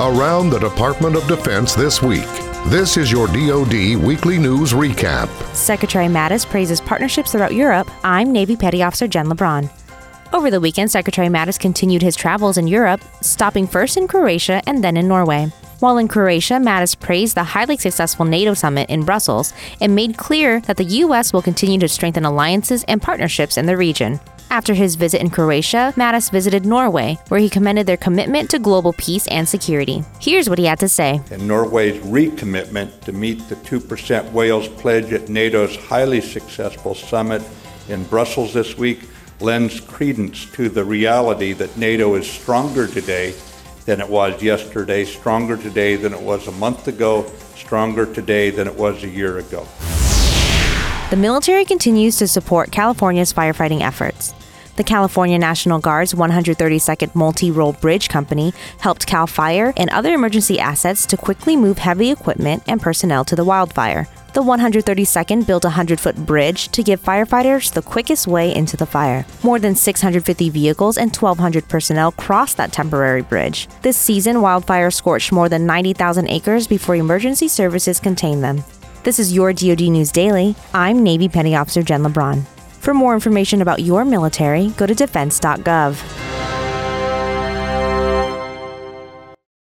Around the Department of Defense this week. This is your DoD Weekly News Recap. Secretary Mattis praises partnerships throughout Europe. I'm Navy Petty Officer Jen LeBron. Over the weekend, Secretary Mattis continued his travels in Europe, stopping first in Croatia and then in Norway. While in Croatia, Mattis praised the highly successful NATO summit in Brussels and made clear that the U.S. will continue to strengthen alliances and partnerships in the region. After his visit in Croatia, Mattis visited Norway, where he commended their commitment to global peace and security. Here's what he had to say. And Norway's recommitment to meet the 2% Wales pledge at NATO's highly successful summit in Brussels this week lends credence to the reality that NATO is stronger today than it was yesterday, stronger today than it was a month ago, stronger today than it was a year ago. The military continues to support California's firefighting efforts. The California National Guard's 132nd Multi Role Bridge Company helped CAL FIRE and other emergency assets to quickly move heavy equipment and personnel to the wildfire. The 132nd built a 100 foot bridge to give firefighters the quickest way into the fire. More than 650 vehicles and 1,200 personnel crossed that temporary bridge. This season, wildfire scorched more than 90,000 acres before emergency services contained them. This is your DoD News Daily. I'm Navy Petty Officer Jen LeBron. For more information about your military, go to defense.gov.